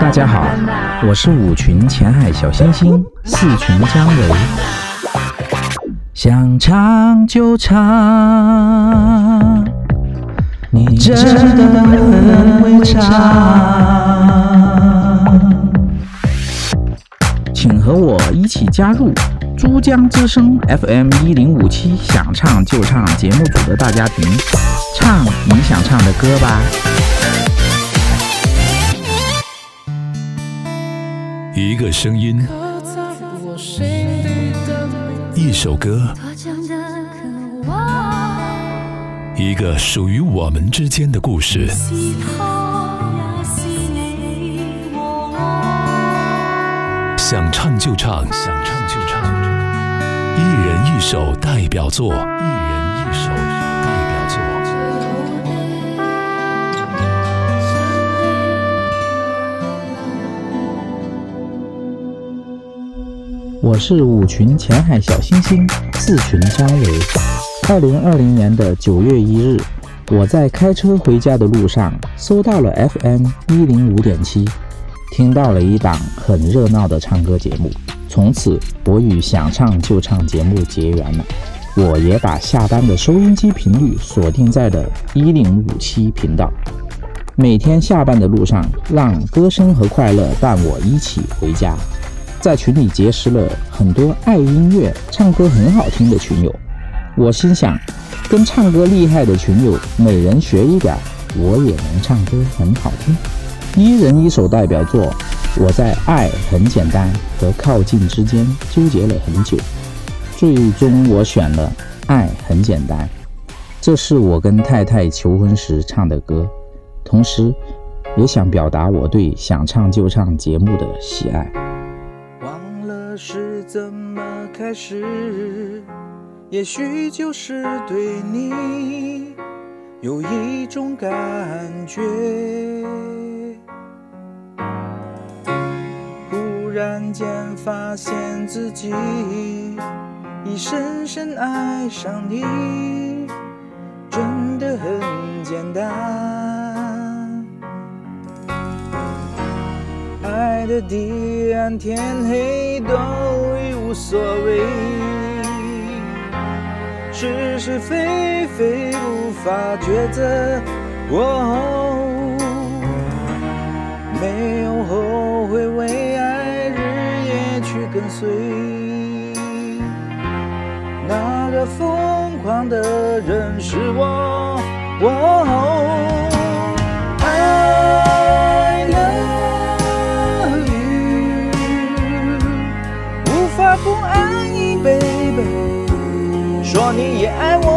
大家好，我是五群前海小星星，四群姜维。想唱就唱，你真的很会唱，请和我一起加入珠江之声 FM 一零五七想唱就唱节目组的大家庭，唱你想唱的歌吧。一个声音，一首歌，一个属于我们之间的故事。想唱就唱，想唱就唱，一人一首代表作，一人我是五群前海小星星，四群张伟。二零二零年的九月一日，我在开车回家的路上，搜到了 FM 一零五点七，听到了一档很热闹的唱歌节目。从此，我与想唱就唱节目结缘了。我也把下班的收音机频率锁定在了一零五七频道，每天下班的路上，让歌声和快乐伴我一起回家。在群里结识了很多爱音乐、唱歌很好听的群友，我心想，跟唱歌厉害的群友每人学一点，我也能唱歌很好听。一人一首代表作，我在《爱很简单》和《靠近》之间纠结了很久，最终我选了《爱很简单》，这是我跟太太求婚时唱的歌，同时也想表达我对《想唱就唱》节目的喜爱。是怎么开始，也许就是对你有一种感觉。忽然间发现自己已深深爱上你，真的很简单。地暗天黑都已无所谓，是是非非无法抉择。哦，没有后悔，为爱日夜去跟随，那个疯狂的人是我。哦爱你，baby，说你也爱我。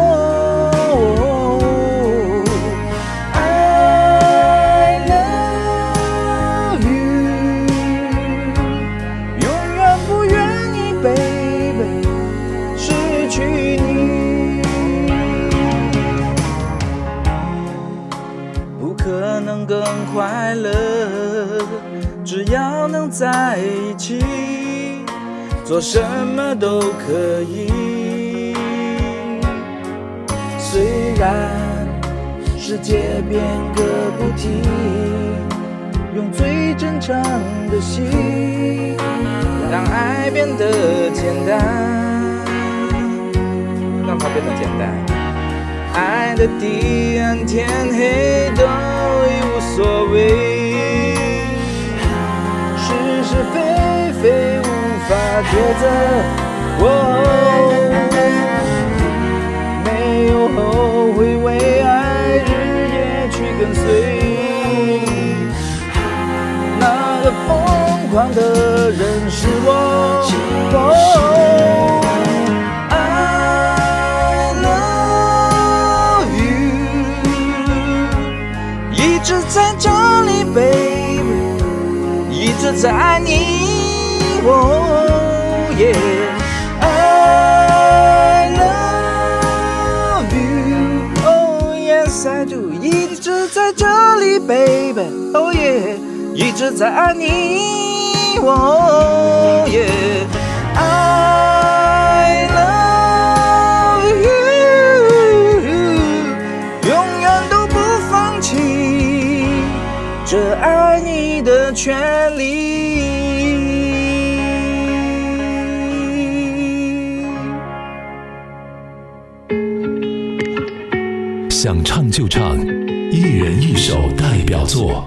I love you，永远不愿意，baby，失去你。不可能更快乐，只要能在一起，做什么都可以。虽然世界变个不停，用最真诚的心，让爱变得简单，让它变得简单。爱的地暗天黑都已无所谓，抉择。哦，没有后悔，为爱日夜去跟随，那个疯狂的人是我。哦 I love you，一直在这里，baby，一直在爱你。哦耶，I love you，Oh yes I do，一直在这里，baby, oh yeah，，一直在爱你。，oh yeah。I love you，永远都不放弃，这爱。你的权想唱就唱，一人一首代表作。